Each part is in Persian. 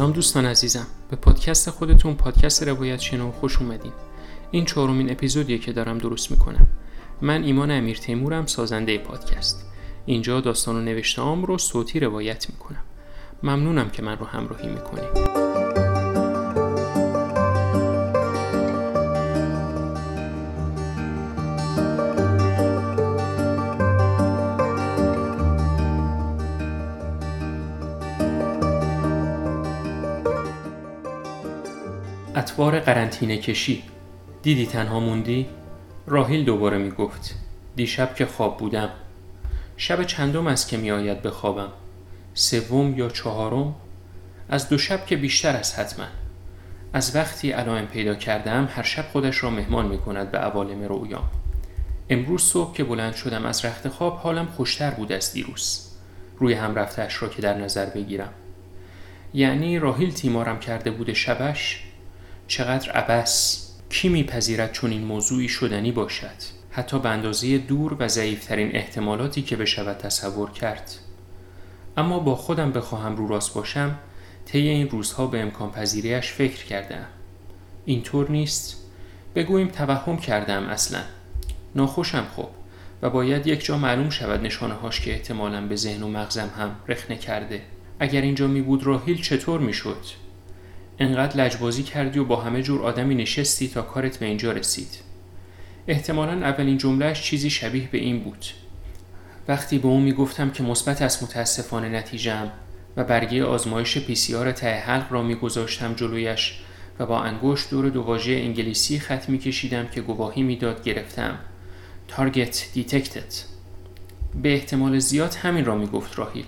سلام دوستان عزیزم. به پادکست خودتون پادکست روایت شنو خوش اومدین. این چهارمین اپیزودیه که دارم درست می‌کنم. من ایمان امیر تیمورم سازنده پادکست. اینجا داستان و نوشته رو صوتی روایت می‌کنم. ممنونم که من رو همراهی می‌کنید قرنطینه کشی. دیدی تنها موندی؟ راهیل دوباره می گفت دیشب که خواب بودم. شب چندم است که می آید به خوابم؟ سوم یا چهارم؟ از دو شب که بیشتر است حتما. از وقتی علائم پیدا کردم هر شب خودش را مهمان می کند به عوالم رویام. امروز صبح که بلند شدم از رخت خواب حالم خوشتر بود از دیروز. روی هم رفتش را که در نظر بگیرم. یعنی راهیل تیمارم کرده بود شبش چقدر عبس کی میپذیرد چون این موضوعی شدنی باشد؟ حتی به اندازه دور و ضعیفترین احتمالاتی که بشود تصور کرد. اما با خودم بخواهم رو راست باشم طی این روزها به امکان پذیریش فکر کردم. اینطور نیست. بگوییم توهم کردم اصلا. ناخوشم خوب و باید یک جا معلوم شود نشانه هاش که احتمالا به ذهن و مغزم هم رخنه کرده. اگر اینجا می بود راهیل چطور می شد؟ انقدر لجبازی کردی و با همه جور آدمی نشستی تا کارت به اینجا رسید. احتمالا اولین جملهش چیزی شبیه به این بود. وقتی به اون می‌گفتم که مثبت است متاسفانه نتیجم و برگه آزمایش PCR ته حلق را میگذاشتم جلویش و با انگشت دور دو واژه انگلیسی خط میکشیدم که گواهی می‌داد گرفتم. target detected به احتمال زیاد همین را می‌گفت راهیل.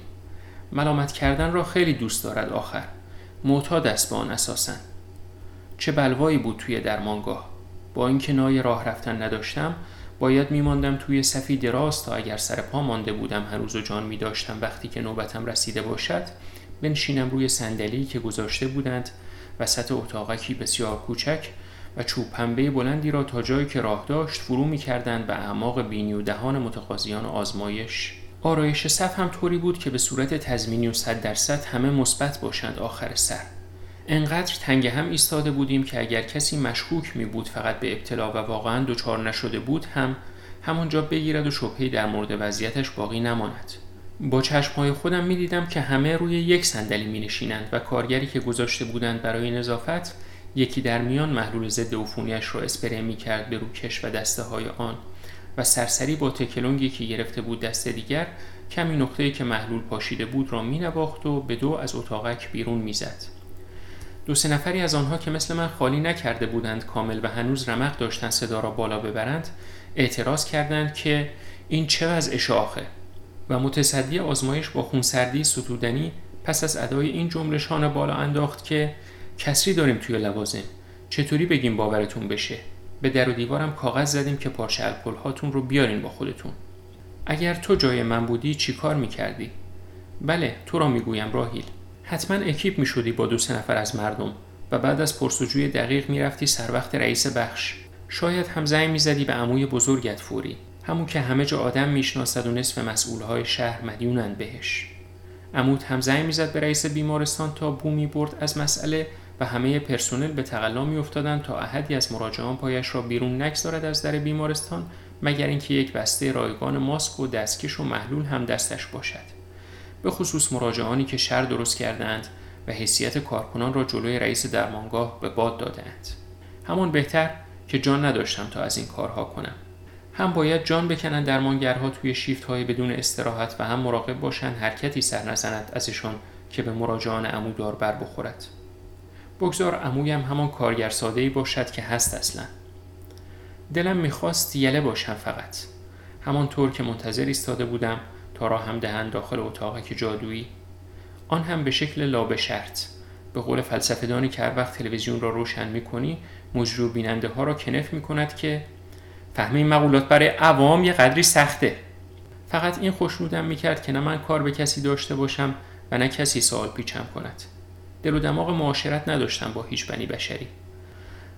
ملامت کردن را خیلی دوست دارد آخر. معتاد است به آن اساسا. چه بلوایی بود توی درمانگاه؟ با اینکه نای راه رفتن نداشتم باید میماندم توی صفی دراز تا اگر سر پا مانده بودم هنوز و جان می داشتم وقتی که نوبتم رسیده باشد بنشینم روی صندلی که گذاشته بودند وسط اتاقکی بسیار کوچک و چوب پنبه بلندی را تا جایی که راه داشت فرو می کردند به اعماق بینی و دهان متقاضیان آزمایش. آرایش صف هم طوری بود که به صورت تضمینی و صد درصد همه مثبت باشند آخر سر. انقدر تنگ هم ایستاده بودیم که اگر کسی مشکوک می بود فقط به ابتلا و واقعا دچار نشده بود هم همانجا بگیرد و شبهی در مورد وضعیتش باقی نماند. با چشمهای خودم می دیدم که همه روی یک صندلی می نشینند و کارگری که گذاشته بودند برای نظافت یکی در میان محلول ضد عفونیاش را اسپری می کرد به روکش و دسته های آن. و سرسری با تکلونگی که گرفته بود دست دیگر کمی نقطه‌ای که محلول پاشیده بود را مینواخت و به دو از اتاقک بیرون می‌زد. دو سه نفری از آنها که مثل من خالی نکرده بودند کامل و هنوز رمق داشتن صدا را بالا ببرند اعتراض کردند که این چه وضع آخه؟ و متصدی آزمایش با خونسردی ستودنی پس از ادای این جمله شانه بالا انداخت که کسری داریم توی لوازم. چطوری بگیم باورتون بشه؟ به در و دیوارم کاغذ زدیم که پارچه الکل هاتون رو بیارین با خودتون. اگر تو جای من بودی چی کار می‌کردی؟ بله تو را می‌گویم راهیل. حتما اکیپ می‌شدی با دو سه نفر از مردم و بعد از پرسجوی دقیق می‌رفتی سر وقت رئیس بخش. شاید هم زنگ می‌زدی به عموی بزرگت فوری. همون که همه جا آدم می‌شناسد و نصف مسئولهای شهر مدیونند بهش. عمود هم زنگ می‌زد به رئیس بیمارستان تا بو می‌برد از مسئله و همه پرسنل به تقلا میافتادند تا احدی از مراجعان پایش را بیرون نگذارد از در بیمارستان مگر اینکه یک بسته رایگان ماسک و دستکش و محلول هم دستش باشد. به خصوص مراجعانی که شر درست کردند و حیثیت کارکنان را جلوی رئیس درمانگاه به باد دادند همان بهتر که جان نداشتم تا از این کارها کنم. هم باید جان بکنند درمانگرها توی شیفت های بدون استراحت و هم مراقب باشند حرکتی سر نزند ازشان که به مراجعان عمودار بر بخورد. بگذار عمویم همان کارگر ساده ای باشد که هست اصلا. دلم می‌خواست یله باشم فقط. همانطور که منتظر ایستاده بودم تا را هم دهند داخل اتاقک جادویی. آن هم به شکل لابه شرط به قول فلسفهدانی که هر وقت تلویزیون را روشن می‌کنی مجرو بیننده ها را کنف می‌کند که فهم این مقولات برای عوام یه قدری سخته. فقط این خوشنودم می‌کرد که نه من کار به کسی داشته باشم و نه کسی سوال پیچم کند. دل و دماغ معاشرت نداشتم با هیچ بنی بشری.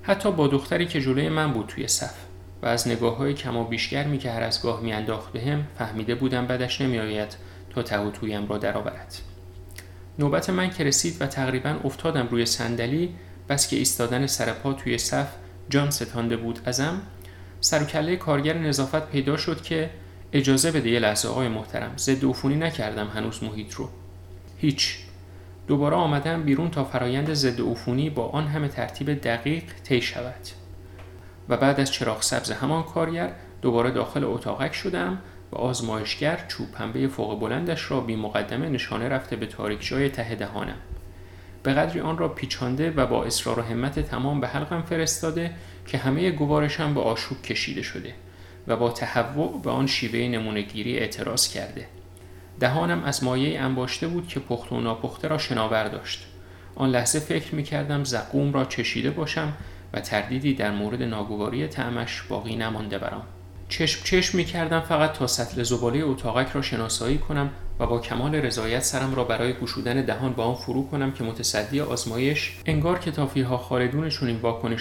حتی با دختری که جلوی من بود توی صف و از نگاه های کم و بیشگرمی که هر از گاه میانداخت بهم فهمیده بودم بدش نمیآید تا ته و تویم را درآورد. نوبت من که رسید و تقریبا افتادم روی صندلی بس که ایستادن سرپا توی صف جان ستانده بود ازم سر کارگر نظافت پیدا شد که اجازه بده یه لحظه آقای محترم ضد عفونی نکردم هنوز محیط رو. هیچ. دوباره آمدم بیرون تا فرایند ضد عفونی با آن همه ترتیب دقیق طی شود. و بعد از چراغ سبز همان کارگر دوباره داخل اتاقک شدم و آزمایشگر چوب پنبه فوق بلندش را بی مقدمه نشانه رفته به تاریک ته دهانم. به قدری آن را پیچانده و با اصرار و همت تمام به حلقم فرستاده که همه گوارشم به آشوب کشیده شده و با تهوع به آن شیوه نمونهگیری اعتراض کرده. دهانم از مایه انباشته بود که پخت و ناپخته را شناور داشت. آن لحظه فکر می کردم زقوم را چشیده باشم و تردیدی در مورد ناگواری تعمش باقی نمانده برام. چشم چشم می کردم فقط تا سطل زباله اتاقک را شناسایی کنم و با کمال رضایت سرم را برای گشودن دهان با آن فرو کنم که متصدی آزمایش انگار کتافی ها خالدون چنین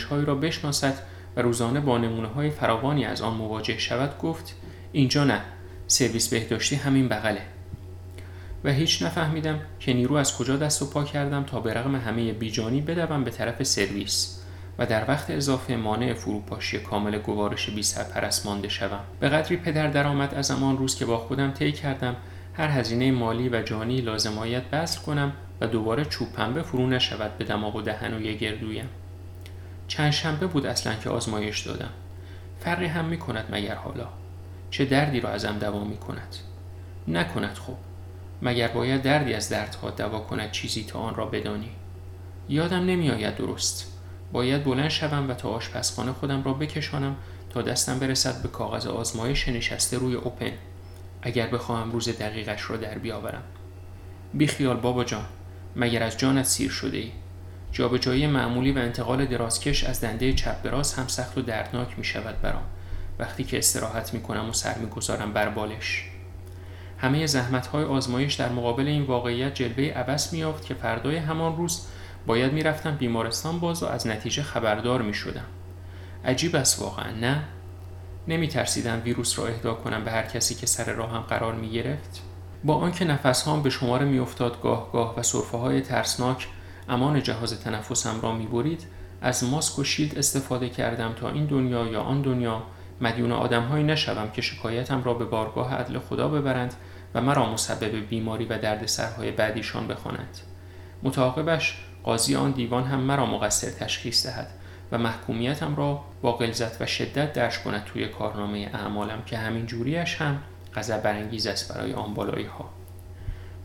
را بشناسد و روزانه با نمونه های فراوانی از آن مواجه شود گفت اینجا نه سرویس بهداشتی همین بغله. و هیچ نفهمیدم که نیرو از کجا دست و پا کردم تا به رغم همه بیجانی بدوم به طرف سرویس و در وقت اضافه مانع فروپاشی کامل گوارش بی سرپرست مانده شوم. به قدری پدر درآمد از آن روز که با خودم طی کردم هر هزینه مالی و جانی لازمایت بذل کنم و دوباره چوب پنبه فرو نشود به دماغ و دهن و یه گردویم. چند شنبه بود اصلا که آزمایش دادم. فرقی هم می کند مگر حالا. چه دردی را ازم دوا می کند نکند خوب مگر باید دردی از دردها دوا کند چیزی تا آن را بدانی؟ یادم نمیآید درست. باید بلند شوم و تا آشپزخانه خودم را بکشانم تا دستم برسد به کاغذ آزمایش نشسته روی اوپن. اگر بخواهم روز دقیقش را در بیاورم. بیخیال بابا جان مگر از جانت سیر شده ای جابجایی معمولی و انتقال درازکش از دنده چپ به راست هم سخت و دردناک می شود برام. وقتی که استراحت می کنم و سر می گذارم بر بالش. همه زحمت های آزمایش در مقابل این واقعیت جلوه عبس می که فردای همان روز باید می‌رفتم بیمارستان باز و از نتیجه خبردار می شدم. عجیب است واقعا نه؟ نمی ترسیدم ویروس را اهدا کنم به هر کسی که سر راهم قرار می گرفت؟ با آنکه نفس هام به شمار می افتاد گاه گاه و صرفه های ترسناک امان جهاز تنفسم را می برید از ماسک و شیلد استفاده کردم تا این دنیا یا آن دنیا مدیون آدمهایی نشوم که شکایتم را به بارگاه عدل خدا ببرند و مرا مسبب بیماری و دردسرهای بعدیشان بخوانند متعاقبش قاضی آن دیوان هم مرا مقصر تشخیص دهد و محکومیتم را با غلظت و شدت درش کند توی کارنامه اعمالم که همین جوریش هم غضب برانگیز است برای آن بالایی ها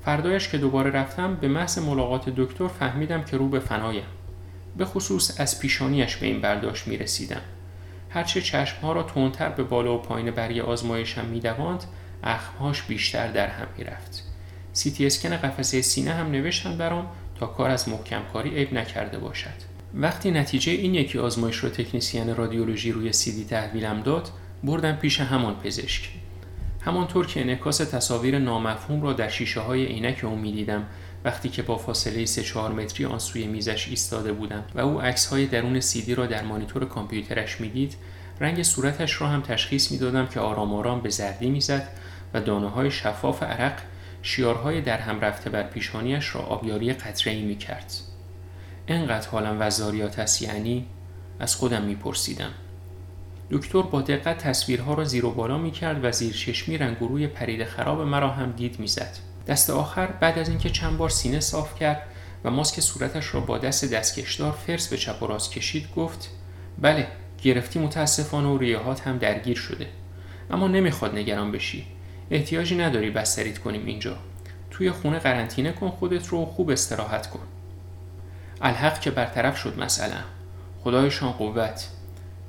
فردایش که دوباره رفتم به محض ملاقات دکتر فهمیدم که رو به فنایم. به خصوص از پیشانیش به این برداشت می رسیدم هرچه چشمها را تندتر به بالا و پایین بری آزمایشم میدواند اخمهاش بیشتر در هم می‌رفت. سیتی اسکن قفسه سینه هم نوشتن برام تا کار از محکم کاری عیب نکرده باشد. وقتی نتیجه این یکی آزمایش رو تکنیسیان رادیولوژی روی سیدی تحویلم داد بردم پیش همان پزشک. همانطور که انعکاس تصاویر نامفهوم را در شیشه های عینک او می‌دیدم وقتی که با فاصله 3 4 متری آن سوی میزش ایستاده بودم و او عکس های درون سیدی را در مانیتور کامپیوترش می‌دید رنگ صورتش را هم تشخیص می‌دادم که آرام آرام به زردی می‌زد و دانه های شفاف عرق شیارهای در هم رفته بر پیشانیش را آبیاری قطره ای می کرد. انقدر حالم وزاریات است یعنی از خودم میپرسیدم. دکتر با دقت تصویرها را زیر و بالا می کرد و زیر چشمی رنگ روی پرید خراب مرا هم دید می‌زد. دست آخر بعد از اینکه چند بار سینه صاف کرد و ماسک صورتش را با دست دستکشدار فرس به چپ و راست کشید گفت بله گرفتی متاسفانه و ریهات هم درگیر شده اما نمی‌خواد نگران بشی احتیاجی نداری بستریت کنیم اینجا. توی خونه قرنطینه کن خودت رو خوب استراحت کن. الحق که برطرف شد مسئله. خدایشان قوت.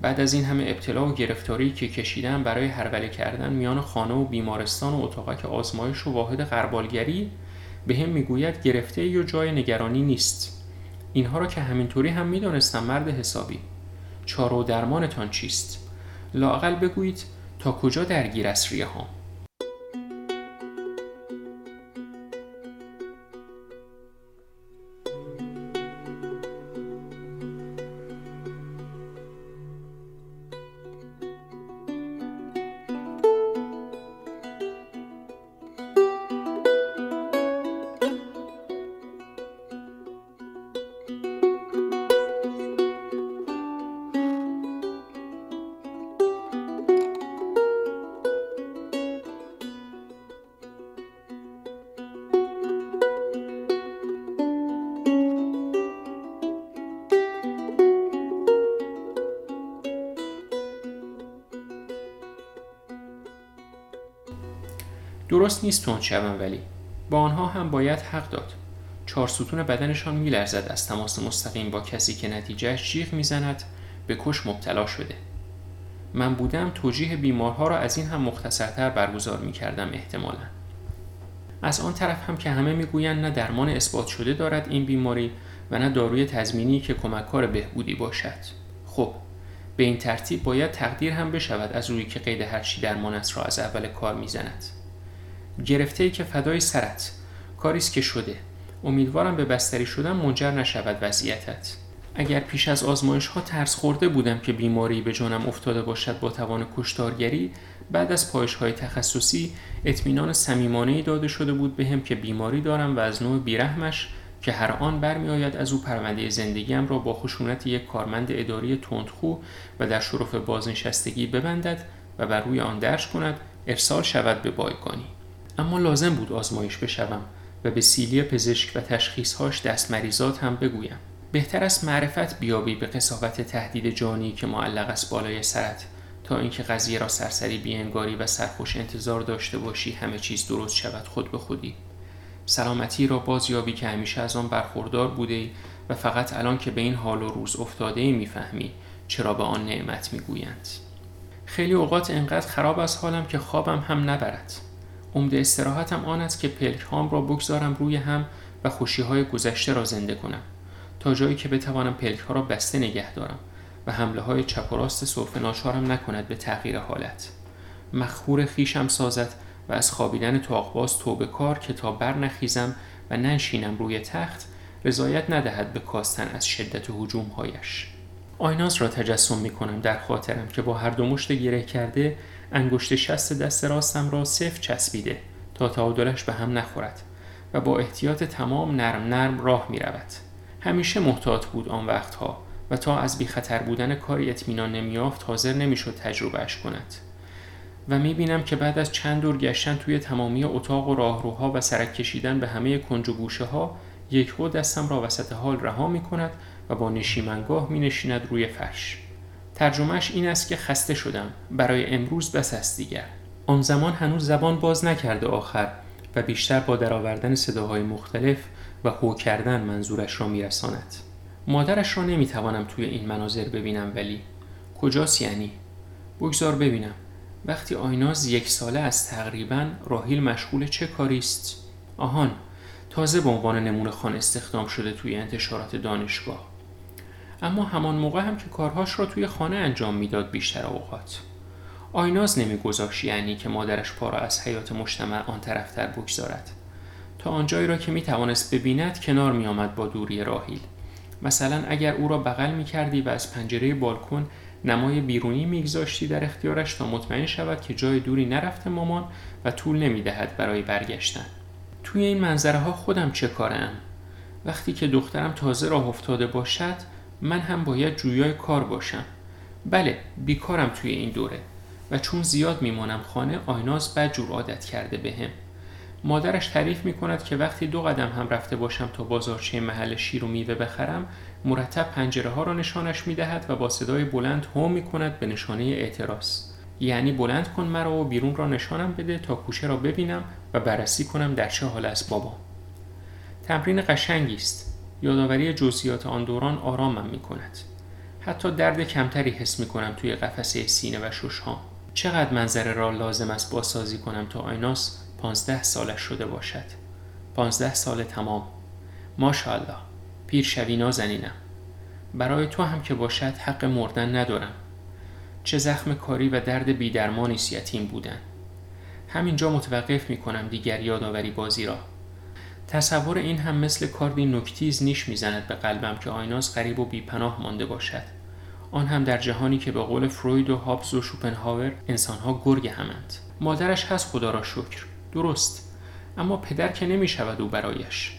بعد از این همه ابتلا و گرفتاری که کشیدم برای هروله کردن میان خانه و بیمارستان و اتاقک آزمایش و واحد غربالگری به هم می‌گوید گرفته یا جای نگرانی نیست. اینها را که همینطوری هم می‌دانستم مرد حسابی. چاره و درمانتان چیست؟ لاقل بگویید تا کجا درگیر است ریه درست نیست تند شوم ولی با آنها هم باید حق داد. چهار ستون بدنشان میلرزد از تماس مستقیم با کسی که نتیجهش جیغ می‌زند به کش مبتلا شده. من بودم توجیه بیمارها را از این هم مختصرتر برگزار می کردم احتمالا. از آن طرف هم که همه می‌گویند نه درمان اثبات شده دارد این بیماری و نه داروی تضمینی که کمککار بهبودی باشد. خب به این ترتیب باید تقدیر هم بشود از روی که قید هرچی درمان است را از اول کار می‌زند. گرفته ای که فدای سرت. کاریست که شده. امیدوارم به بستری شدن منجر نشود وضعیتت. اگر پیش از آزمایش ها ترس خورده بودم که بیماری به جانم افتاده باشد با توان کشتارگری بعد از پایش های تخصصی اطمینان صمیمانه داده شده بود بهم که بیماری دارم و از نوع بیرحمش که هر آن برمیآید از او پرونده زندگیم را با خشونت یک کارمند اداری تندخو و در شرف بازنشستگی ببندد و بر روی آن درش کند ارسال شود به بایگانی. اما لازم بود آزمایش بشوم و به سیلی پزشک و تشخیصهاش دست مریضات هم بگویم. بهتر است معرفت بیابی به قصاوت تهدید جانی که معلق است بالای سرت تا اینکه قضیه را سرسری بینگاری و سرخوش انتظار داشته باشی همه چیز درست شود خود به خودی. سلامتی را باز یابی که همیشه از آن برخوردار بوده ای و فقط الان که به این حال و روز افتاده ای می‌فهمی چرا به آن نعمت می‌گویند. خیلی اوقات انقدر خراب از حالم که خوابم هم نبرد. عمده استراحتم آن است که پلک هام را بگذارم روی هم و خوشی های گذشته را زنده کنم تا جایی که بتوانم پلک ها را بسته نگه دارم و حمله های چپ و راست صرف ناچارم نکند به تغییر حالت. مخور خیشم سازد و از خوابیدن تاقباز توبه کار که تا بر نخیزم و ننشینم روی تخت رضایت ندهد به کاستن از شدت هایش آیناز را تجسم می کنم در خاطرم که با هر دو مشت گره کرده انگشت شست دست راستم را صف چسبیده تا تعادلش به هم نخورد و با احتیاط تمام نرم نرم راه می رود. همیشه محتاط بود آن وقتها و تا از بی خطر بودن کاری اطمینان نمیافت حاضر نمی‌شد تجربهش کند و می بینم که بعد از چند دور گشتن توی تمامی اتاق و راهروها و سرک کشیدن به همه کنج و گوشه ها یک خود دستم را وسط حال رها می کند و با نشیمنگاه می نشیند روی فرش ترجمهش این است که خسته شدم. برای امروز بس است دیگر. آن زمان هنوز زبان باز نکرده آخر و بیشتر با درآوردن صداهای مختلف و هو کردن منظورش را میرساند. مادرش را نمی‌توانم توی این مناظر ببینم ولی کجاست یعنی؟ بگذار ببینم. وقتی آیناز یک ساله از تقریبا راهیل مشغول چه کاری است؟ آهان تازه به عنوان نمونه خان استخدام شده توی انتشارات دانشگاه. اما همان موقع هم که کارهاش را توی خانه انجام می‌داد بیشتر اوقات. آیناز نمیگذاشت یعنی که مادرش پا را از حیات مجتمع آن طرفتر بگذارد. تا آنجایی را که می توانست ببیند کنار می آمد با دوری راهیل مثلا اگر او را بغل می کردی و از پنجره بالکن نمای بیرونی میگذاشتی در اختیارش تا مطمئن شود که جای دوری نرفته مامان و طول نمی دهد برای برگشتن. توی این منظره ها خودم چه کارم؟ وقتی که دخترم تازه راه افتاده باشد من هم باید جویای کار باشم. بله بیکارم توی این دوره و چون زیاد میمانم خانه آیناز بد جور عادت کرده بهم. به مادرش تعریف می کند که وقتی دو قدم هم رفته باشم تا بازارچه محل شیر و میوه بخرم مرتب پنجره ها را نشانش می دهد و با صدای بلند هو می کند به نشانه اعتراض. یعنی بلند کن مرا و بیرون را نشانم بده تا کوشه را ببینم و بررسی کنم در چه حال است بابا. تمرین قشنگی است. یادآوری جزئیات آن دوران آرامم می کند حتی درد کمتری حس می کنم توی قفسه سینه و ششهام چقدر منظره را لازم است بازسازی کنم تا آیناس پانزده سالش شده باشد؟ پانزده سال تمام. ماشاءالله. پیر شوی نازنینم. برای تو هم که باشد حق مردن ندارم. چه زخم کاری و درد بیدرمانی یتیم بودن. همینجا متوقف می کنم دیگر یادآوری بازی را. تصور این هم مثل کاردی نکتیز نیش می‌زند به قلبم که آیناز غریب و بیپناه مانده باشد. آن هم در جهانی که به قول فروید و هابز و شوپنهاور انسانها گرگ همند مادرش هست خدا را شکر. درست. اما پدر که نمی شود او برایش.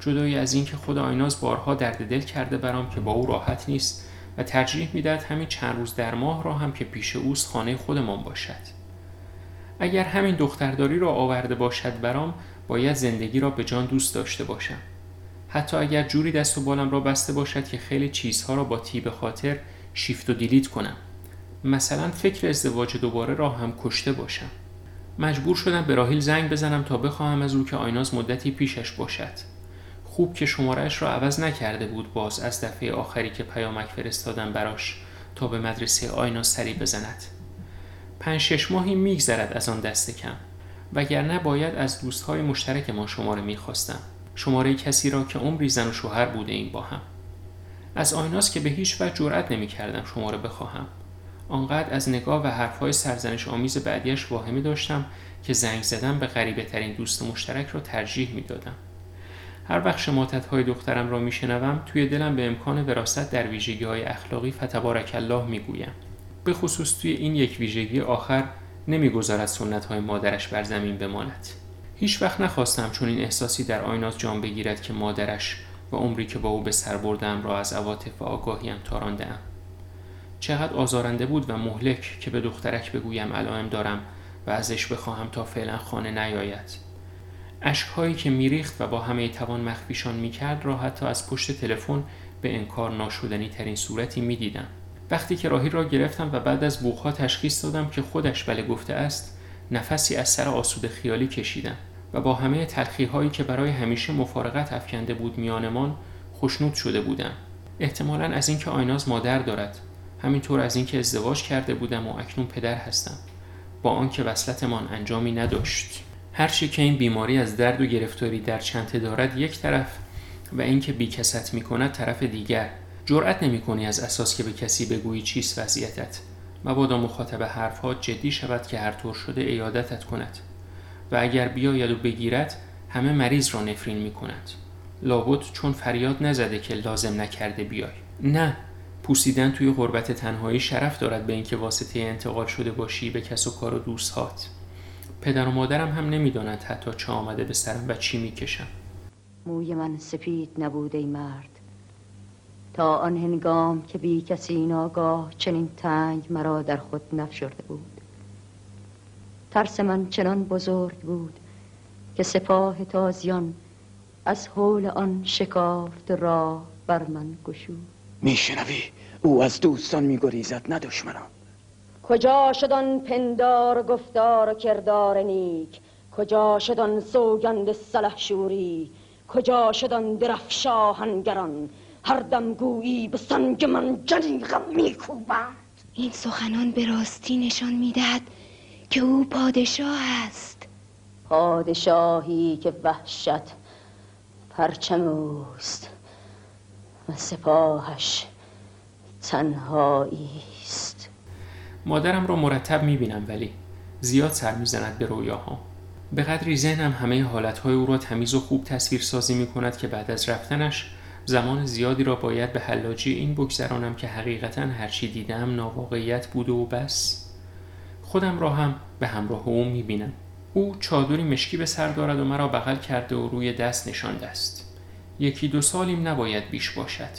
جدای از اینکه خود آیناز بارها درد دل کرده برام که با او راحت نیست و ترجیح می‌دهد همین چند روز در ماه را هم که پیش اوست خانه خودمان باشد. اگر همین دخترداری را آورده باشد برام باید زندگی را به جان دوست داشته باشم. حتی اگر جوری دست و بالم را بسته باشد که خیلی چیزها را با تیب خاطر شیفت و دیلیت کنم. مثلا فکر ازدواج دوباره را هم کشته باشم. مجبور شدم به راهیل زنگ بزنم تا بخواهم از او که آیناز مدتی پیشش باشد. خوب که شمارهش را عوض نکرده بود باز از دفعه آخری که پیامک فرستادم براش تا به مدرسه آیناز سری بزند. پنج شش ماهی میگذرد از آن دست کم. وگرنه باید از دوستهای مشترک ما شماره می‌خواستم. شماره کسی را که عمری زن و شوهر بوده این با هم. از آیناس که به هیچ وجه جرأت نمی‌کردم شماره بخواهم. آنقدر از نگاه و حرفهای سرزنش آمیز بعدیش واهمه داشتم که زنگ زدن به غریبه ترین دوست مشترک را ترجیح می‌دادم. هر وقت شماتت های دخترم را میشنوم توی دلم به امکان وراست در ویژگی های اخلاقی فتبارک الله می‌گویم. به خصوص توی این یک ویژگی آخر نمی‌گذارد سنت های مادرش بر زمین بماند. هیچ وقت نخواستم چون این احساسی در آینات جان بگیرد که مادرش و عمری که با او به سر بردم را از عواطف و آگاهیم تاراندهام. چقدر آزارنده بود و مهلک که به دخترک بگویم علائم دارم و ازش بخواهم تا فعلا خانه نیاید. اشکهایی که میریخت و با همه توان مخفیشان می‌کرد را حتی از پشت تلفن به انکار ناشدنی ترین صورتی می‌دیدم. وقتی که راهی را گرفتم و بعد از بوخها تشخیص دادم که خودش بله گفته است نفسی از سر آسود خیالی کشیدم و با همه تلخی هایی که برای همیشه مفارقت افکنده بود میانمان خوشنود شده بودم. احتمالا از اینکه آیناز مادر دارد. همینطور از اینکه ازدواج کرده بودم و اکنون پدر هستم. با آنکه وصلتمان انجامی نداشت. هر که این بیماری از درد و گرفتاری در چنته دارد یک طرف و اینکه بیکست می کند طرف دیگر. جرأت نمی کنی از اساس که به کسی بگویی چیست وضعیتت مبادا مخاطب حرفها جدی شود که هر طور شده ایادتت کند و اگر بیاید و بگیرد همه مریض را نفرین می کند لابد چون فریاد نزده که لازم نکرده بیای. نه پوسیدن توی غربت تنهایی شرف دارد به اینکه واسطه انتقال شده باشی به کس و کار و دوستهات. پدر و مادرم هم نمی‌دانند حتی چه آمده به سرم و چی می‌کشم. موی من سپید نبود ای مرد. تا آن هنگام که بی کسی ناگاه چنین تنگ مرا در خود نفشرده بود. ترس من چنان بزرگ بود که سپاه تازیان از حول آن شکافت راه بر من گشود. میشنوی؟ او از دوستان میگریزد نه دشمنان. کجا شدن پندار گفتار و کردار نیک؟ کجا شدن سوگند سلح شوری؟ کجا شدن درفش آهنگران هر دم گویی به سنگ من جلیقم میکوبند این سخنان به راستی نشان می‌دهد که او پادشاه است. پادشاهی که وحشت پرچم اوست و سپاهش تنهایی است. مادرم را مرتب می‌بینم ولی زیاد سر می‌زند به رویاها. به قدری ذهنم همه حالتهای او را تمیز و خوب تصویر سازی می کند که بعد از رفتنش زمان زیادی را باید به حلاجی این بگذرانم که حقیقتا هرچی دیدم ناواقعیت بوده و بس. خودم را هم به همراه او می بینم او چادری مشکی به سر دارد و مرا بغل کرده و روی دست نشانده است. یکی دو سالیم نباید بیش باشد.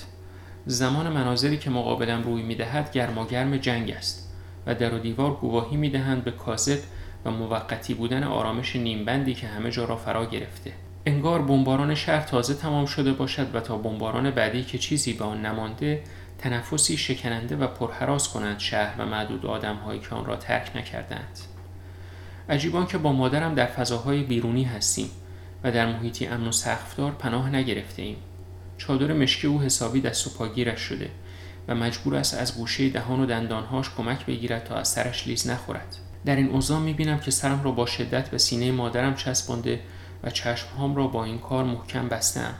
زمان مناظری که مقابلم روی می‌دهد گرماگرم جنگ است و در و دیوار گواهی می‌دهند به کاذب و موقتی بودن آرامش نیمبندی که همه جا را فرا گرفته. انگار بمباران شهر تازه تمام شده باشد و تا بمباران بعدی که چیزی به آن نمانده تنفسی شکننده و پرحراس کنند شهر و معدود آدمهایی که آن را ترک نکردند. عجیبان که با مادرم در فضاهای بیرونی هستیم و در محیطی امن و سقفدار پناه نگرفته ایم چادر مشکی او حسابی دست و پاگیرش شده و مجبور است از گوشه دهان و دندانهاش کمک بگیرد تا از سرش لیز نخورد. در این اوضاع می‌بینم که سرم را با شدت به سینه مادرم چسبانده و چشمهام را با این کار محکم بستم.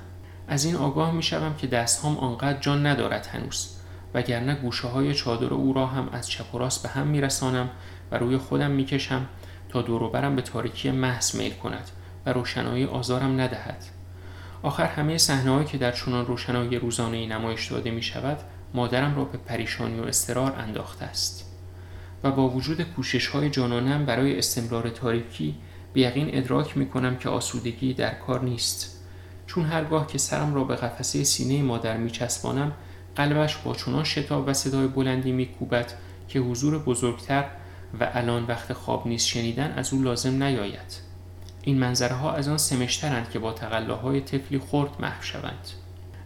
از این آگاه می‌شوم که دستهام آنقدر جان ندارد هنوز وگرنه گوشه های چادر او را هم از چپ و راست به هم میرسانم و روی خودم می‌کشم تا دوروبرم به تاریکی محض میل کند و روشنایی آزارم ندهد. آخر همه صحنه‌هایی که در چنان روشنایی روزانه نمایش داده می شود مادرم را به پریشانی و استرار انداخته است. و با وجود کوشش های جانانم برای استمرار تاریکی به یقین ادراک می کنم که آسودگی در کار نیست. چون هرگاه که سرم را به قفسه سینه مادر می چسبانم قلبش با چنان شتاب و صدای بلندی می کوبد که حضور بزرگتر و الان وقت خواب نیست شنیدن از او لازم نیاید. این منظره ها از آن سمشترند که با تقلاهای طفلی خرد محو شوند.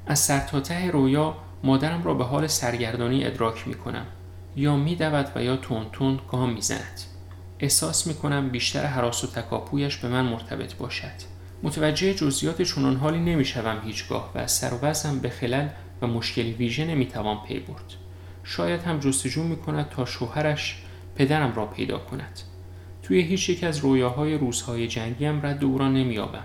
از سر تا ته رویا مادرم را به حال سرگردانی ادراک می کنم یا می دود و یا تون تون گام می زند. احساس می کنم بیشتر حراس و تکاپویش به من مرتبط باشد. متوجه جزئیات چنان حالی نمی‌شوم هیچگاه و سر و به خلل و مشکلی ویژه نمی‌توان پی برد. شاید هم جستجو می کند تا شوهرش پدرم را پیدا کند. توی هیچ یک از رویاهای روزهای جنگیم رد او را نمییابم.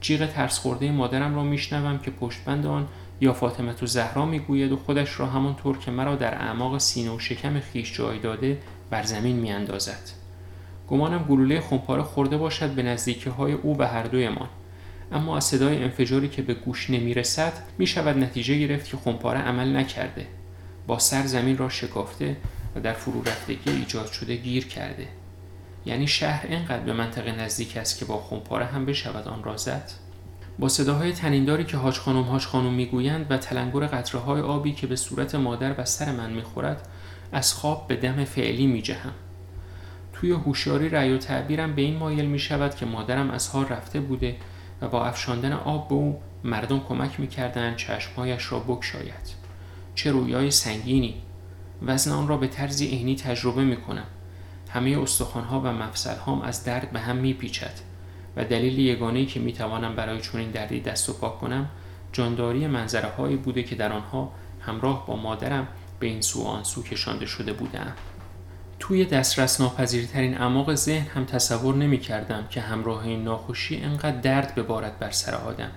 جیغ ترس خورده مادرم را میشنوم که پشتبند آن یا فاطمت و زهرا می‌گوید و خودش را همانطور که مرا در اعماق سینه و شکم خیش جای داده بر زمین میاندازد. گمانم گلوله خمپاره خورده باشد به نزدیکی های او به هر دویمان. اما از صدای انفجاری که به گوش نمی‌رسد می شود نتیجه گرفت که خمپاره عمل نکرده. با سر زمین را شکافته و در فرو رفتگی ایجاد شده گیر کرده. یعنی شهر اینقدر به منطقه نزدیک است که با خمپاره هم بشود آن را زد. با صداهای تنینداری که حاج خانم حاج خانم می‌گویند و تلنگر قطره های آبی که به صورت مادر و سر من می‌خورد از خواب به دم فعلی میجهم. توی هوشیاری رأی و تعبیرم به این مایل می شود که مادرم از حال رفته بوده و با افشاندن آب به او مردم کمک می‌کردند چشمهایش را بکشاید چه رویای سنگینی. وزن آن را به طرزی عینی تجربه می کنم. همه استخوانها و مفصلهام از درد به هم میپیچد و دلیل یگانه که می‌توانم برای چنین دردی دست و پا کنم جانداری منظره هایی بوده که در آنها همراه با مادرم به این سو آن سو کشانده شده بودم توی دسترس ناپذیرترین اعماق ذهن هم تصور نمی کردم که همراه این ناخوشی انقدر درد ببارد بر سر آدم.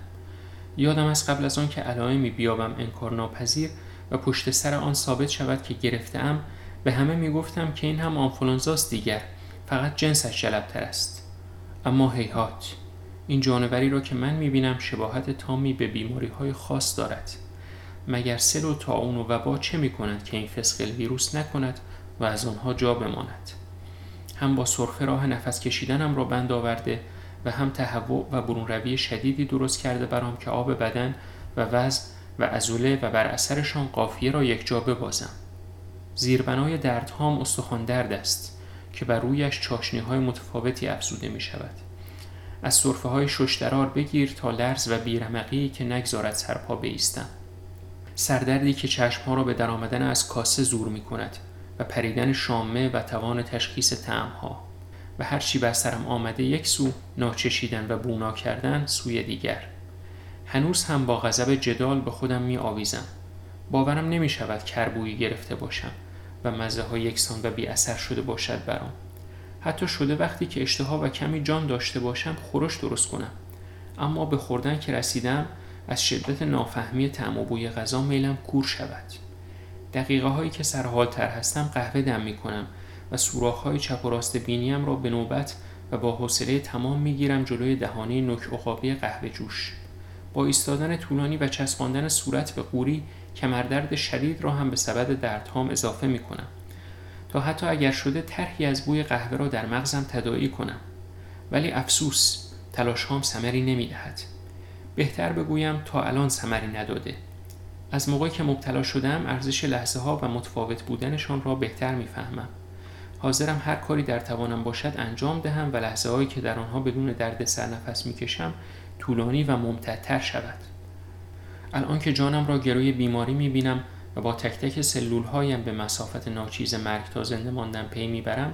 یادم از قبل از آن که علائمی بیابم انکار ناپذیر و پشت سر آن ثابت شود که گرفتم به همه می‌گفتم که این هم آنفولانزاست دیگر فقط جنسش جلبتر است. اما هیهات این جانوری را که من می‌بینم شباهت تامی به بیماری های خاص دارد. مگر سل و تاون و وبا چه می‌کنند که این فسقل ویروس نکند و از آنها جا بماند. هم با سرفه راه نفس کشیدنم را بند آورده و هم تهوع و برون روی شدیدی درست کرده برام که آب بدن و وزن و ازوله و بر اثرشان قافیه را یک جا ببازم. زیربنای دردهام استخوان درد است که بر رویش چاشنی های متفاوتی افزوده می شود از صرفه های ششترار بگیر تا لرز و بیرمقی که نگذارد سرپا بیستم. سردردی که چشمها را به درآمدن از کاسه زور می کند و پریدن شامه و توان تشخیص تعمها و هرچی بر سرم آمده یک سو ناچشیدن و بونا کردن سوی دیگر. هنوز هم با غضب جدال به خودم می آویزم باورم نمی شود کربویی گرفته باشم و مزه ها یکسان و بی اثر شده باشد برام. حتی شده وقتی که اشتها و کمی جان داشته باشم خورش درست کنم. اما به خوردن که رسیدم از شدت نافهمی تعم و بوی غذا میلم کور شود. دقیقه هایی که سرحال تر هستم قهوه دم می کنم و سوراخ های چپ و راست بینیم را به نوبت و با حوصله تمام می گیرم جلوی دهانه نوک عقابی قهوه جوش. با ایستادن طولانی و چسباندن صورت به قوری کمردرد شدید را هم به سبد دردهام اضافه می کنم تا حتی اگر شده طرحی از بوی قهوه را در مغزم تداعی کنم. ولی افسوس تلاش هام سمری نمی دهد. بهتر بگویم تا الان سمری نداده. از موقعی که مبتلا شدم ارزش لحظه ها و متفاوت بودنشان را بهتر می‌فهمم. حاضرم هر کاری در توانم باشد انجام دهم و لحظه هایی که در آنها بدون درد سر نفس می‌کشم طولانی و ممتدتر شود. الان که جانم را گروی بیماری می‌بینم و با تک تک سلول هایم به مسافت ناچیز مرگ تا زنده ماندن پی می‌برم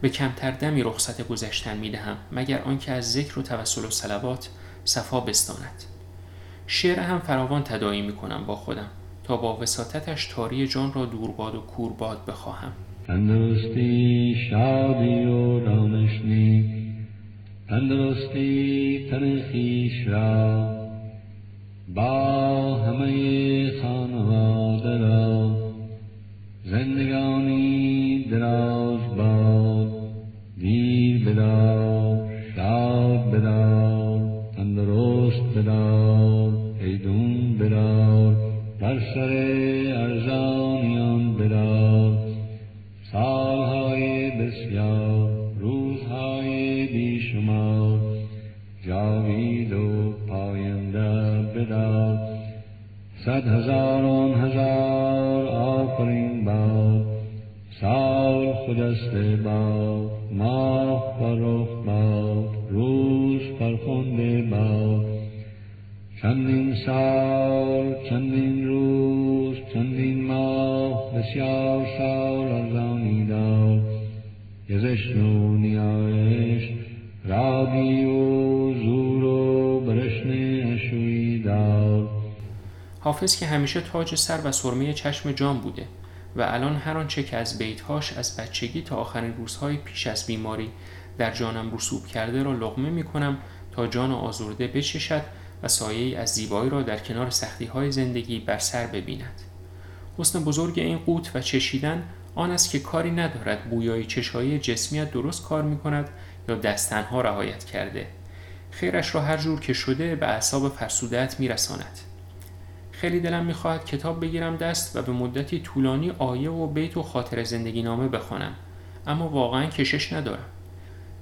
به کمتر دمی رخصت گذشتن می‌دهم مگر آنکه از ذکر و توسل و صلوات صفا بستاند. شعر هم فراوان تدایی می‌کنم با خودم تا با وساطتش تاری جان را دورباد و کورباد بخواهم. تندرستی شادی و دانشنی. تندرستی تن خیش را. با همه خانواده را. زندگانی دراز باد. دیر بدار شاد بدار. حافظ که همیشه تاج سر و سرمه چشم جان بوده و الان هر آنچه که از بیتهاش از بچگی تا آخرین روزهای پیش از بیماری در جانم رسوب کرده را لغمه می کنم تا جان آزرده بچشد و سایه از زیبایی را در کنار سختی های زندگی بر سر ببیند حسن بزرگ این قوت و چشیدن آن است که کاری ندارد بویای چشایی جسمیت درست کار می کند یا دستنها رعایت کرده خیرش را هر جور که شده به اعصاب فرسودت می رساند. خیلی دلم می‌خواهد کتاب بگیرم دست و به مدتی طولانی آیه و بیت و خاطر زندگی نامه بخوانم. اما واقعا کشش ندارم.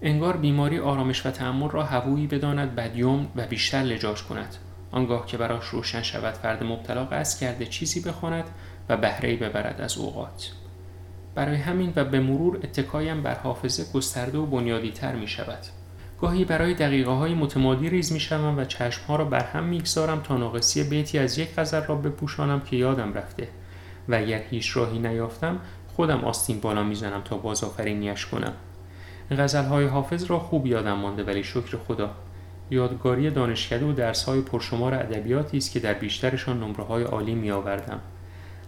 انگار بیماری آرامش و تحمل را هوویی بداند بدیوم و بیشتر لجاج کند. آنگاه که براش روشن شود فرد مبتلا قصد کرده چیزی بخواند و بهرهی ببرد از اوقات. برای همین و به مرور اتکایم بر حافظه گسترده و بنیادی تر می شود گاهی برای دقیقه های متمادی ریز می شوم و چشم ها را بر هم می‌گذارم تا ناقصی بیتی از یک غزل را بپوشانم که یادم رفته. و اگر هیچ راهی نیافتم خودم آستین بالا می‌زنم تا بازآفرینیش کنم. غزل های حافظ را خوب یادم مانده ولی شکر خدا. یادگاری دانشکده و درس های پرشمار ادبیاتی است که در بیشترشان نمره های عالی می آوردم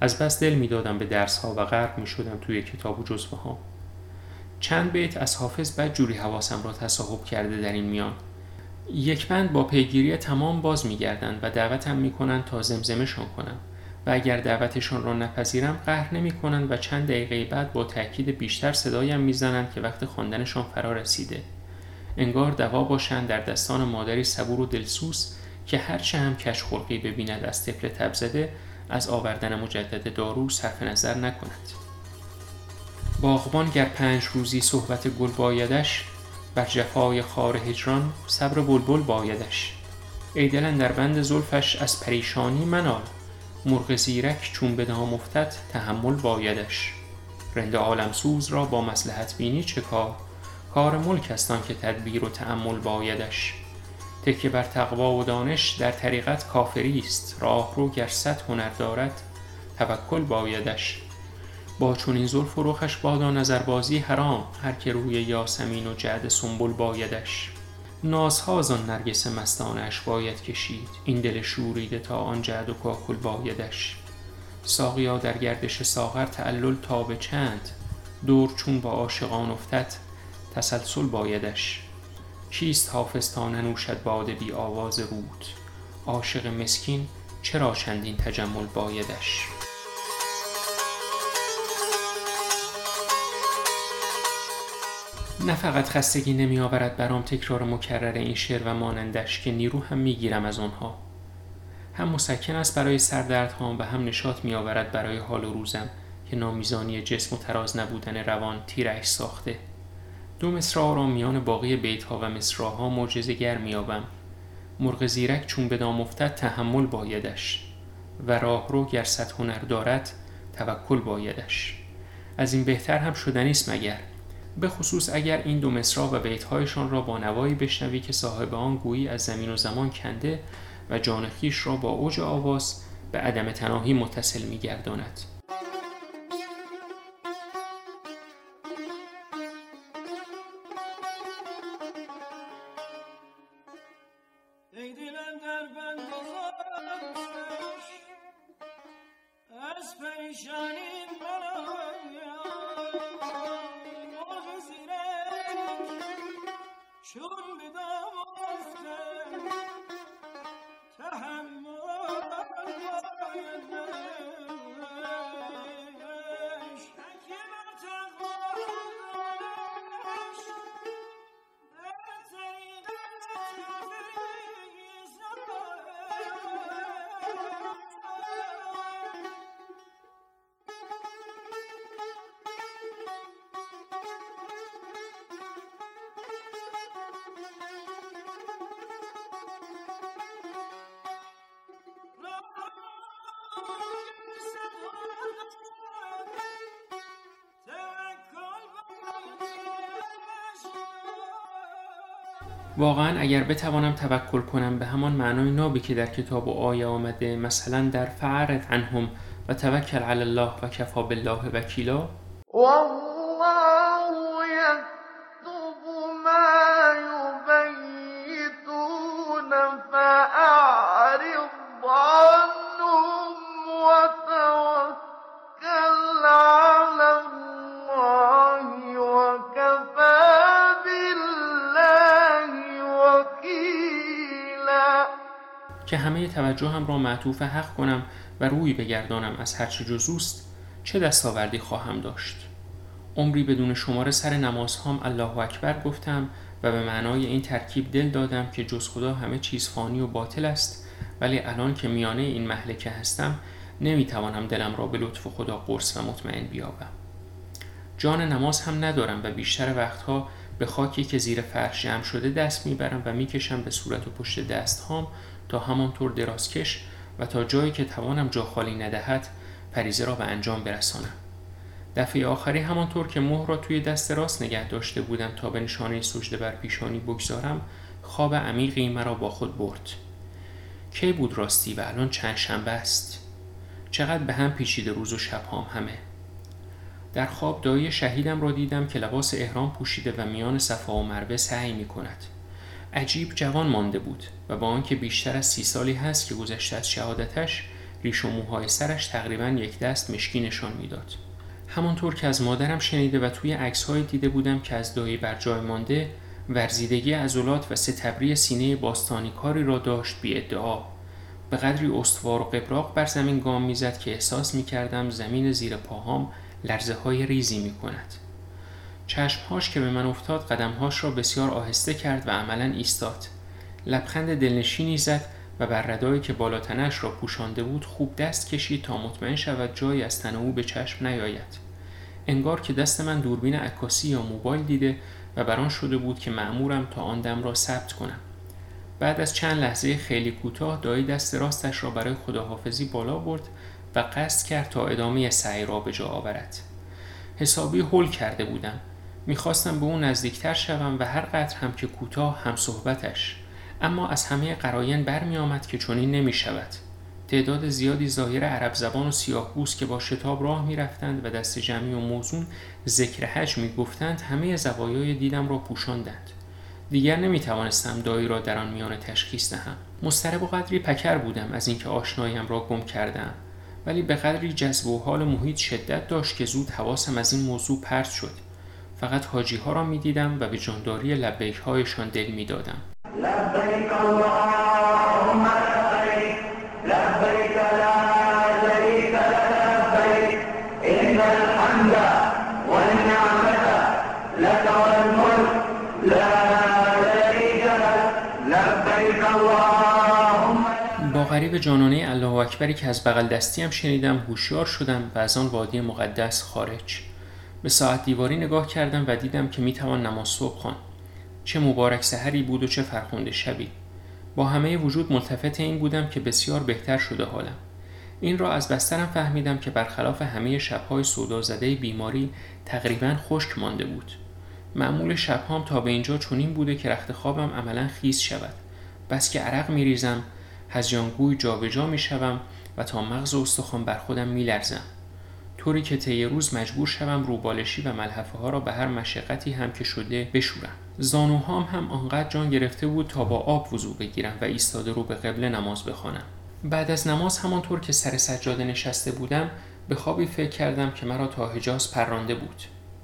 از بس دل می‌دادم به درس ها و غرق می شدم توی کتاب و جزوه ها چند بیت از حافظ بد جوری حواسم را تصاحب کرده در این میان. یک بند با پیگیری تمام باز میگردند و دعوتم می‌کنند تا زمزمشان کنم و اگر دعوتشان را نپذیرم قهر نمی کنند و چند دقیقه بعد با تاکید بیشتر صدایم می‌زنند که وقت خواندنشان فرا رسیده. انگار دوا باشند در دستان مادری صبور و دلسوز که هرچه هم کش خلقی ببیند از طفل تب زده از آوردن مجدد دارو صرف نظر نکند. باغبان گر پنج روزی صحبت گل بایدش بر جفای خار هجران صبر بلبل بایدش. ای دل در بند زلفش از پریشانی منال مرغ زیرک چون به دام افتد تحمل بایدش. رند عالم سوز را با مسلحت بینی چه کار؟ کار ملک است که تدبیر و تأمل بایدش. تکه بر تقوا و دانش در طریقت کافری است. راهرو گر صد هنر دارد توکل بایدش. با چنین زلف و رخش بادا نظربازی حرام هر که روی یاسمین و جعد سنبل بایدش. نازها زان نرگس مستانش باید کشید این دل شوریده تا آن جعد و کاکل بایدش. ساقیا در گردش ساغر تعلل تا به چند دور چون با عاشقان افتد تسلسل بایدش. کیست حافظ تا ننوشد باد بی آواز رود؟ عاشق مسکین چرا چندین تجمل بایدش؟ نه فقط خستگی نمی آورد برام تکرار مکرر این شعر و مانندش که نیرو هم می گیرم از آنها. هم مسکن است برای سردردهام و هم نشاط می آورد برای حال و روزم که نامیزانی جسم و تراز نبودن روان تیرش ساخته. دو مصرع را میان باقی بیت ها و مصراها معجزه گر میابم مرغ زیرک چون به دام افتد تحمل بایدش و راهرو گر صد هنر دارد توکل بایدش. از این بهتر هم شدنیست مگر؟ به خصوص اگر این دو مصرع و بیتهایشان را با نوایی بشنوی که صاحب آن گویی از زمین و زمان کنده و جان را با اوج آواز به عدم تناهی متصل میگرداند. واقعا اگر بتوانم توکل کنم به همان معنای نابی که در کتاب و آیه آمده مثلا در فعرت عنهم و توکل علی الله و کفا بالله وکیلا. توجهم را معطوف حق کنم و روی بگردانم از هرچه جزوست چه دستاوردی خواهم داشت. عمری بدون شمار سر نمازهام الله اکبر گفتم و به معنای این ترکیب دل دادم که جز خدا همه چیز فانی و باطل است ولی الان که میانه این محلکه هستم نمی‌توانم دلم را به لطف خدا قرص و مطمئن بیابم. جان نماز هم ندارم و بیشتر وقتها به خاکی که زیر فرش جمع شده دست می‌برم و می‌کشم به صورت و پشت دست هام تا همانطور درازکش و تا جایی که توانم جا خالی ندهد پریزه را به انجام برسانم. دفعه آخری همانطور که مهر را توی دست راست نگه داشته بودم تا به نشانه سجده بر پیشانی بگذارم خواب عمیقی مرا با خود برد. کی بود راستی و الان چند شنبه است؟ چقدر به هم پیچیده روز و شبهام همه؟ در خواب دایی شهیدم را دیدم که لباس احرام پوشیده و میان صفا و مروه سعی می کند عجیب جوان مانده بود و با آنکه بیشتر از سی سالی هست که گذشته از شهادتش ریش و موهای سرش تقریبا یک دست مشکی نشان می‌داد. همانطور که از مادرم شنیده و توی عکسهایی دیده بودم که از دایی بر جای مانده ورزیدگی عضلات و ستبری سینه باستانی کاری را داشت بی ادعا. به قدری استوار و قبراق بر زمین گام می‌زد که احساس می کردم زمین زیر پاهام لرزه های ریزی می کند. چشمهاش که به من افتاد قدمهاش را بسیار آهسته کرد و عملا ایستاد. لبخند دلنشینی زد و بر ردایی که بالاتنش را پوشانده بود خوب دست کشید تا مطمئن شود جایی از تن او به چشم نیاید. انگار که دست من دوربین عکاسی یا موبایل دیده و بران شده بود که معمورم تا آن دم را ثبت کنم. بعد از چند لحظه خیلی کوتاه دایی دست راستش را برای خداحافظی بالا برد و قصد کرد تا ادامه سعی را به جا آورد. حسابی هول کرده بودم. می‌خواستم به او نزدیکتر شوم و هر قدر هم که کوتاه هم صحبتش اما از همه قراین برمی آمد که چنین نمی شود. تعداد زیادی ظاهر عرب زبان و سیاه که با شتاب راه می رفتند و دست جمعی و موزون ذکر حج می گفتند همه زوایای دیدم را پوشاندند. دیگر نمی توانستم دایی را در آن میان تشخیص دهم. مسترب و قدری پکر بودم از اینکه آشناییم را گم کردم ولی به قدری جذب و حال محیط شدت داشت که زود حواسم از این موضوع پرت شد. فقط حاجی ها را می دیدم و به جانداری لبیک هایشان دل می دادم. لبیک اللهم لبیک لبیک جانانه الله اکبری که از بغل دستیم شنیدم هوشیار شدم و از آن وادی مقدس خارج. به ساعت دیواری نگاه کردم و دیدم که می‌توان نماز صبح خواند. چه مبارک سحری بود و چه فرخنده شبی. با همه وجود ملتفت این بودم که بسیار بهتر شده حالم. این را از بسترم فهمیدم که برخلاف همه شبهای سودا زده بیماری تقریبا خشک مانده بود. معمول شبهام تا به اینجا چنین بوده که رخت خوابم عملا خیز شود. بس که عرق میریزم هزیانگوی جابجا می‌شوم و تا مغز و استخوان بر خودم میلرزم. طوری که طی روز مجبور شوم روبالشی و ملحفه ها را به هر مشقتی هم که شده بشورم. زانوهام هم آنقدر جان گرفته بود تا با آب وضوع بگیرم و ایستاده رو به قبله نماز بخوانم. بعد از نماز همانطور که سر سجاده نشسته بودم به خوابی فکر کردم که مرا تا حجاز پرانده بود.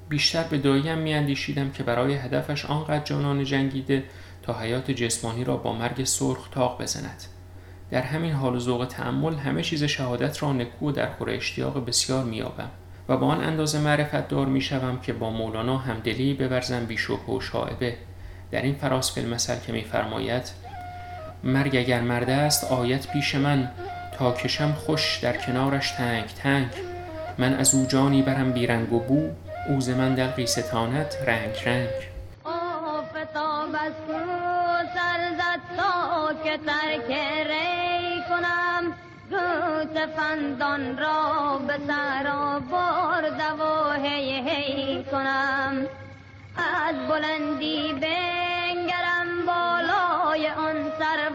بیشتر به داییم میاندیشیدم که برای هدفش آنقدر جانانه جنگیده تا حیات جسمانی را با مرگ سرخ تاق بزند. در همین حال و ذوق تحمل همه چیز شهادت را نکو و در خور اشتیاق بسیار میابم و با آن اندازه معرفت دار می‌شوم که با مولانا همدلی بورزم بیشوه و شاعبه. در این فراس فیلم مثل که میفرماید مرگ اگر مرده است آیت پیش من تا کشم خوش در کنارش تنگ تنگ. من از او جانی برم بیرنگ و بو اوز من دلقی ستانت رنگ رنگ. که ترک فندان را به سر برده و هی هی کنم. از بلندی بنگرم بالای آن سر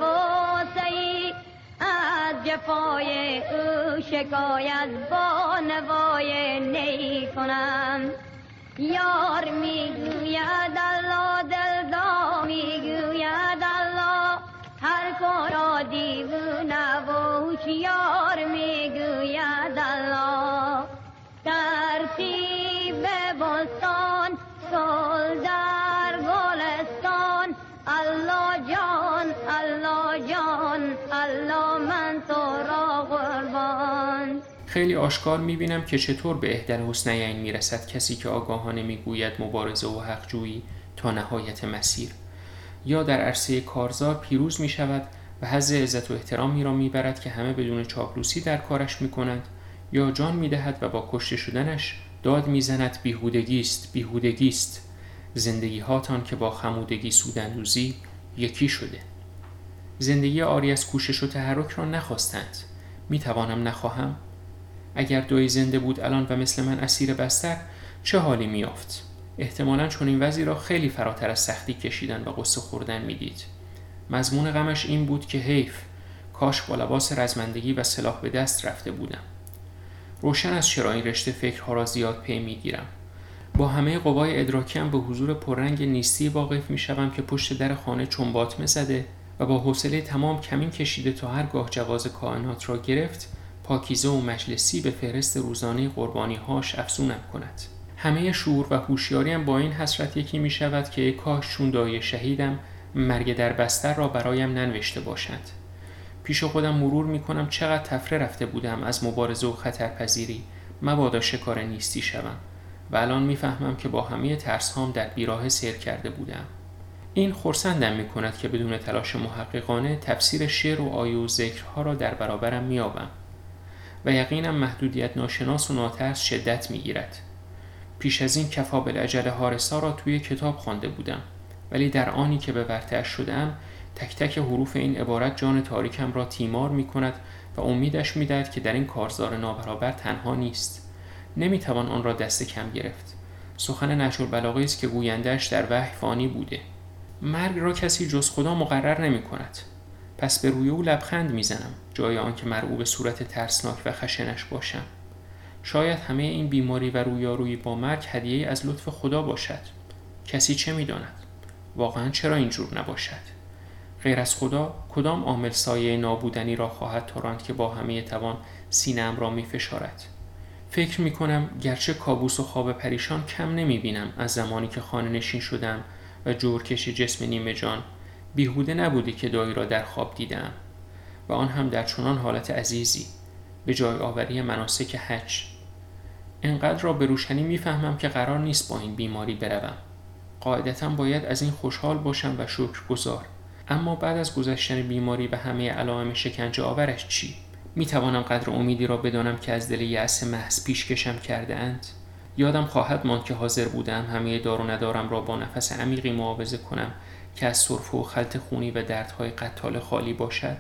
از جفای او شکایت با نوای نی کنم. یار می‌گوید الله دل هوشیار می‌گوید الله. ترتیب بستان گل در گلستان. الله جان الله جان الله من تو را قربان. خیلی آشکار می‌بینم که چطور به اهدل حسنیین می‌رسد کسی که آگاهانه می‌گوید مبارزه و حقجویی تا نهایت مسیر. یا در عرصه کارزار پیروز می شود و حز عزت و احترامی را می‌برد که همه بدون چاپلوسی در کارش می کنند یا جان می دهد و با کشته شدنش داد می‌زند بیهودگی است بیهودگی است زندگی هاتان که با خمودگی سودندوزی یکی شده. زندگی آری از کوشش و تحرک را نخواستند. می توانم نخواهم. اگر دوی زنده بود الان و مثل من اسیر بستر چه حالی میافت احتمالا چون این وضعی را خیلی فراتر از سختی کشیدن و قصه خوردن می‌دید. مضمون غمش این بود که حیف کاش با لباس رزمندگی و سلاح به دست رفته بودم. روشن از چرا این رشته فکرها را زیاد پی می‌گیرم با همه قوای ادراکیم به حضور پررنگ نیستی واقف می‌شوم که پشت در خانه چنباتمه زده و با حوصله تمام کمین کشیده تا هرگاه جواز کائنات را گرفت پاکیزه و مجلسی به فهرست روزانه قربانی هاش افزونم کند. همه شعور و هوشیاریم با این حسرت یکی می شود که کاش چون دای شهیدم مرگ در بستر را برایم ننوشته باشند پیش خودم مرور می کنم چقدر تفره رفته بودم از مبارزه و خطرپذیری. مبادا شکار نیستی شوم. و الان می‌فهمم که با همه ترس هام در بیراه سیر کرده بودم. این خورسندم می کند که بدون تلاش محققانه تفسیر شعر و آیه و ذکرها را در برابرم میابم و یقینم محدودیت ناشناس و ناترس شدت می‌گیرد. پیش از این کفا بالعجل هارسا را توی کتاب خوانده بودم. ولی در آنی که به ورتش شدم تک تک حروف این عبارت جان تاریکم را تیمار می کند و امیدش می که در این کارزار نابرابر تنها نیست. نمی‌توان آن را دست کم گرفت. سخن نشور بلاغی است که گویندهش در وحی فانی بوده. مرگ را کسی جز خدا مقرر نمی کند پس به روی او لبخند می‌زنم جای آنکه مرعوب صورت ترسناک و خشنش باشم. شاید همه این بیماری و رویارویی با مرگ هدیه از لطف خدا باشد. کسی چه می‌داند؟ واقعا چرا اینجور نباشد؟ غیر از خدا کدام عامل سایه نابودنی را خواهد تراند که با همه توان سینم را می فشارد فکر می کنم گرچه کابوس و خواب پریشان کم نمی بینم از زمانی که خانه نشین شدم و جورکش جسم نیمه جان بیهوده نبوده که دایی را در خواب دیدم و آن هم در چنان حالت عزیزی به جای آوری مناسک حج. انقدر را به روشنی می‌فهمم که قرار نیست با این بیماری بروم. قاعدتا باید از این خوشحال باشم و شکر گذار اما بعد از گذشتن بیماری و همه علائم شکنجه آورش چی؟ می توانم قدر امیدی را بدانم که از دل یأس محض پیش کشم کرده اند؟ یادم خواهد ماند که حاضر بودم همه دار و ندارم را با نفس عمیقی معاوضه کنم که از صرف و خلط خونی و دردهای قتال خالی باشد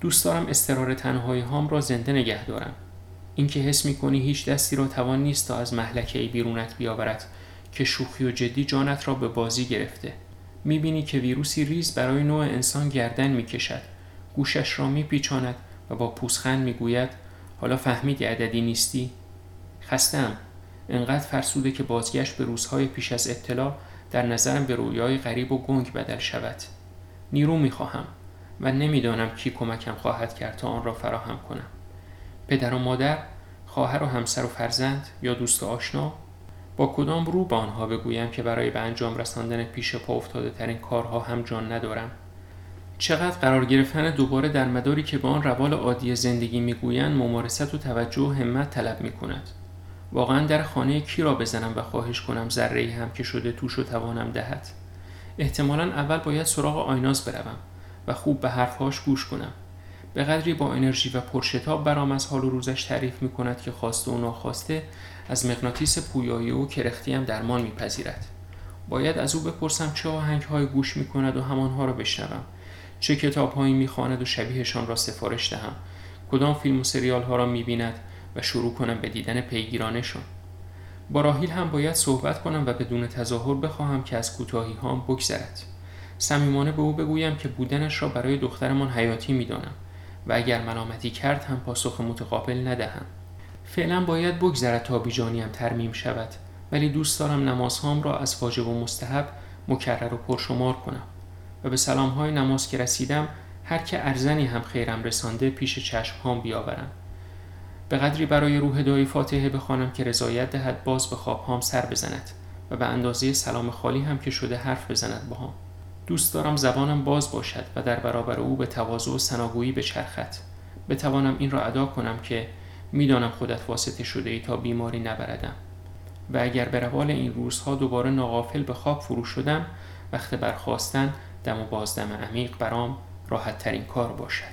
دوست دارم استرار تنهایی هام را زنده نگه دارم اینکه حس می کنی هیچ دستی را توان نیست تا از محلکه بیرونت بیاورد که شوخی و جدی جانت را به بازی گرفته. می‌بینی که ویروسی ریز برای نوع انسان گردن می‌کشد. گوشش را میپیچاند و با پوسخند می‌گوید حالا فهمیدی عددی نیستی؟ خستم انقدر فرسوده که بازگشت به روزهای پیش از اطلاع در نظرم به رویای غریب و گنگ بدل شود. نیرو می‌خواهم و نمی‌دانم کی کمکم خواهد کرد تا آن را فراهم کنم. پدر و مادر خواهر و همسر و فرزند یا دوست و آشنا؟ با کدام رو به آنها بگویم که برای به انجام رساندن پیش پا افتاده ترین کارها هم جان ندارم؟ چقدر قرار گرفتن دوباره در مداری که به آن روال عادی زندگی می‌گویند ممارست و توجه و همت طلب می کند واقعا در خانه کی را بزنم و خواهش کنم ذره هم که شده توش و توانم دهد؟ احتمالا اول باید سراغ آیناز بروم و خوب به حرفهاش گوش کنم. به قدری با انرژی و پرشتاب برام از حال و روزش تعریف می کند که خواسته و ناخواسته از مغناطیس پویایی و کرختی هم درمان میپذیرد. باید از او بپرسم چه آهنگ های گوش می کند و همانها را بشنوم. چه کتاب هایی می و شبیهشان را سفارش دهم. کدام فیلم و سریال ها را می بیند و شروع کنم به دیدن پیگیرانشان. با راهیل هم باید صحبت کنم و بدون تظاهر بخواهم که از کوتاهی هام بگذرد. صمیمانه به او بگویم که بودنش را برای دخترمان حیاتی می‌دانم و اگر ملامتی کرد هم پاسخ متقابل ندهم. فعلا باید بگذرد تا بیجانیم ترمیم شود. ولی دوست دارم نمازهام را از واجب و مستحب مکرر و پرشمار کنم. و به سلامهای نماز که رسیدم هر که ارزنی هم خیرم رسانده پیش چشم هام بیاورم. به قدری برای روح دایی فاتحه بخوانم که رضایت دهد باز به خواب هام سر بزند. و به اندازه سلام خالی هم که شده حرف بزند با هم. دوست دارم زبانم باز باشد و در برابر او به تواضع و سناگویی بچرخد. بتوانم این را ادا کنم که می‌دانم خودت واسطه شده ای تا بیماری نبردم. و اگر به روال این روزها دوباره ناغافل به خواب فرو شدم وقت برخواستن دم و بازدم عمیق برام راحت ترین کار باشد.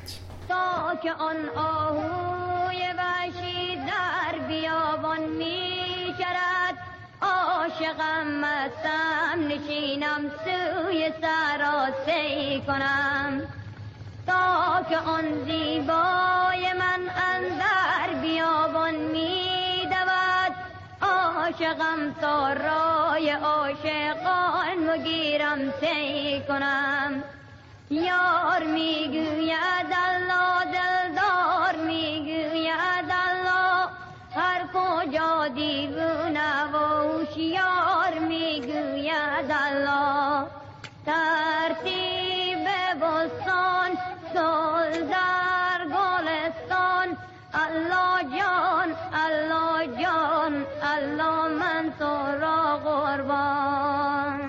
تا که آن آهوی وحشی در بیابان می شرد عاشقم مستم نشینم سوی سرا سی کنم. تا که آن زیبای من اندر بیابان می دود عاشقم تا رای عاشقان مگیرم سی کنم. یار می‌گوید الله دلدار می‌گوید الله. هر کجا دیوونه و هوشیار می‌گوید الله. ترتیب گل در گلستان الله جان الله جان الله من تو را قربان